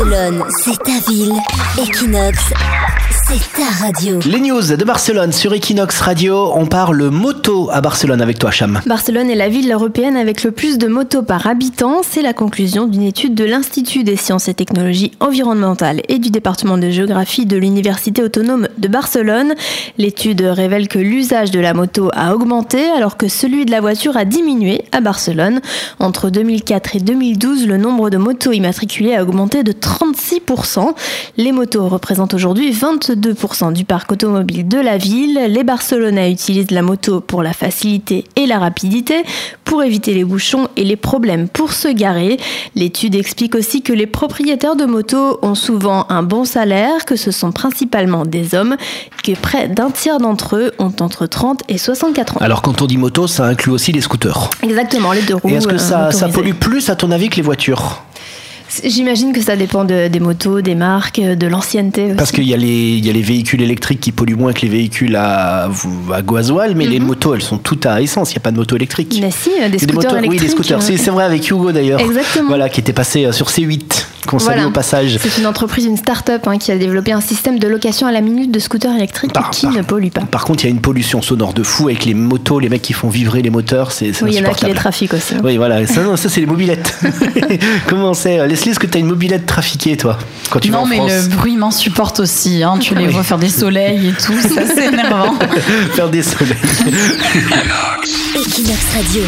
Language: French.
Barcelone, c'est ta ville. Equinox, c'est ta radio. Les news de Barcelone sur Equinox Radio. On parle moto à Barcelone avec toi, Cham. Barcelone est la ville européenne avec le plus de motos par habitant. C'est la conclusion d'une étude de l'Institut des sciences et technologies environnementales et du département de géographie de l'Université autonome de Barcelone. L'étude révèle que l'usage de la moto a augmenté alors que celui de la voiture a diminué à Barcelone. Entre 2004 et 2012, le nombre de motos immatriculées a augmenté de 36%. Les motos représentent aujourd'hui 22% du parc automobile de la ville. Les Barcelonais utilisent la moto pour la facilité et la rapidité, pour éviter les bouchons et les problèmes pour se garer. L'étude explique aussi que les propriétaires de motos ont souvent un bon salaire, que ce sont principalement des hommes, que près d'un tiers d'entre eux ont entre 30 et 64 ans. Alors quand on dit moto, ça inclut aussi les scooters. Exactement, les deux roues. Et est-ce que euh, ça, pollue plus à ton avis que les voitures? J'imagine que ça dépend de- des motos, des marques, de l'ancienneté aussi. Parce qu'il y, a les- il y a les véhicules électriques qui polluent moins que les véhicules à, à gasoil, mais les motos, elles sont toutes à essence. Il n'y a pas de moto électrique. Mhm. Mais si, euh, des scooters motos- électriques. Oui, des scooters. euh, C'est c'est vrai avec Hugo d'ailleurs. Exactement. Voilà, qui était passé euh, sur C8, qu'on salue Voilà. au passage. C'est une entreprise, une start-up hein, qui a développé un système de location à la minute de scooters électriques Par- qui par- ne pollue pas. Par contre, il y a une pollution sonore de fou avec les motos, les mecs qui font vibrer les moteurs, c'est c'est Oui, il y en a qui les trafiquent aussi. hein. Oui, voilà, ça, non, ça c'est les mobilettes. Comment c'est Leslie, est-ce que tu as une mobilette trafiquée, toi, quand tu vas non, en mais France le bruit m'insupporte aussi. Hein. Tu les Oui. vois faire des soleils et tout, ça c'est énervant. Faire des soleils. Equinox Radio.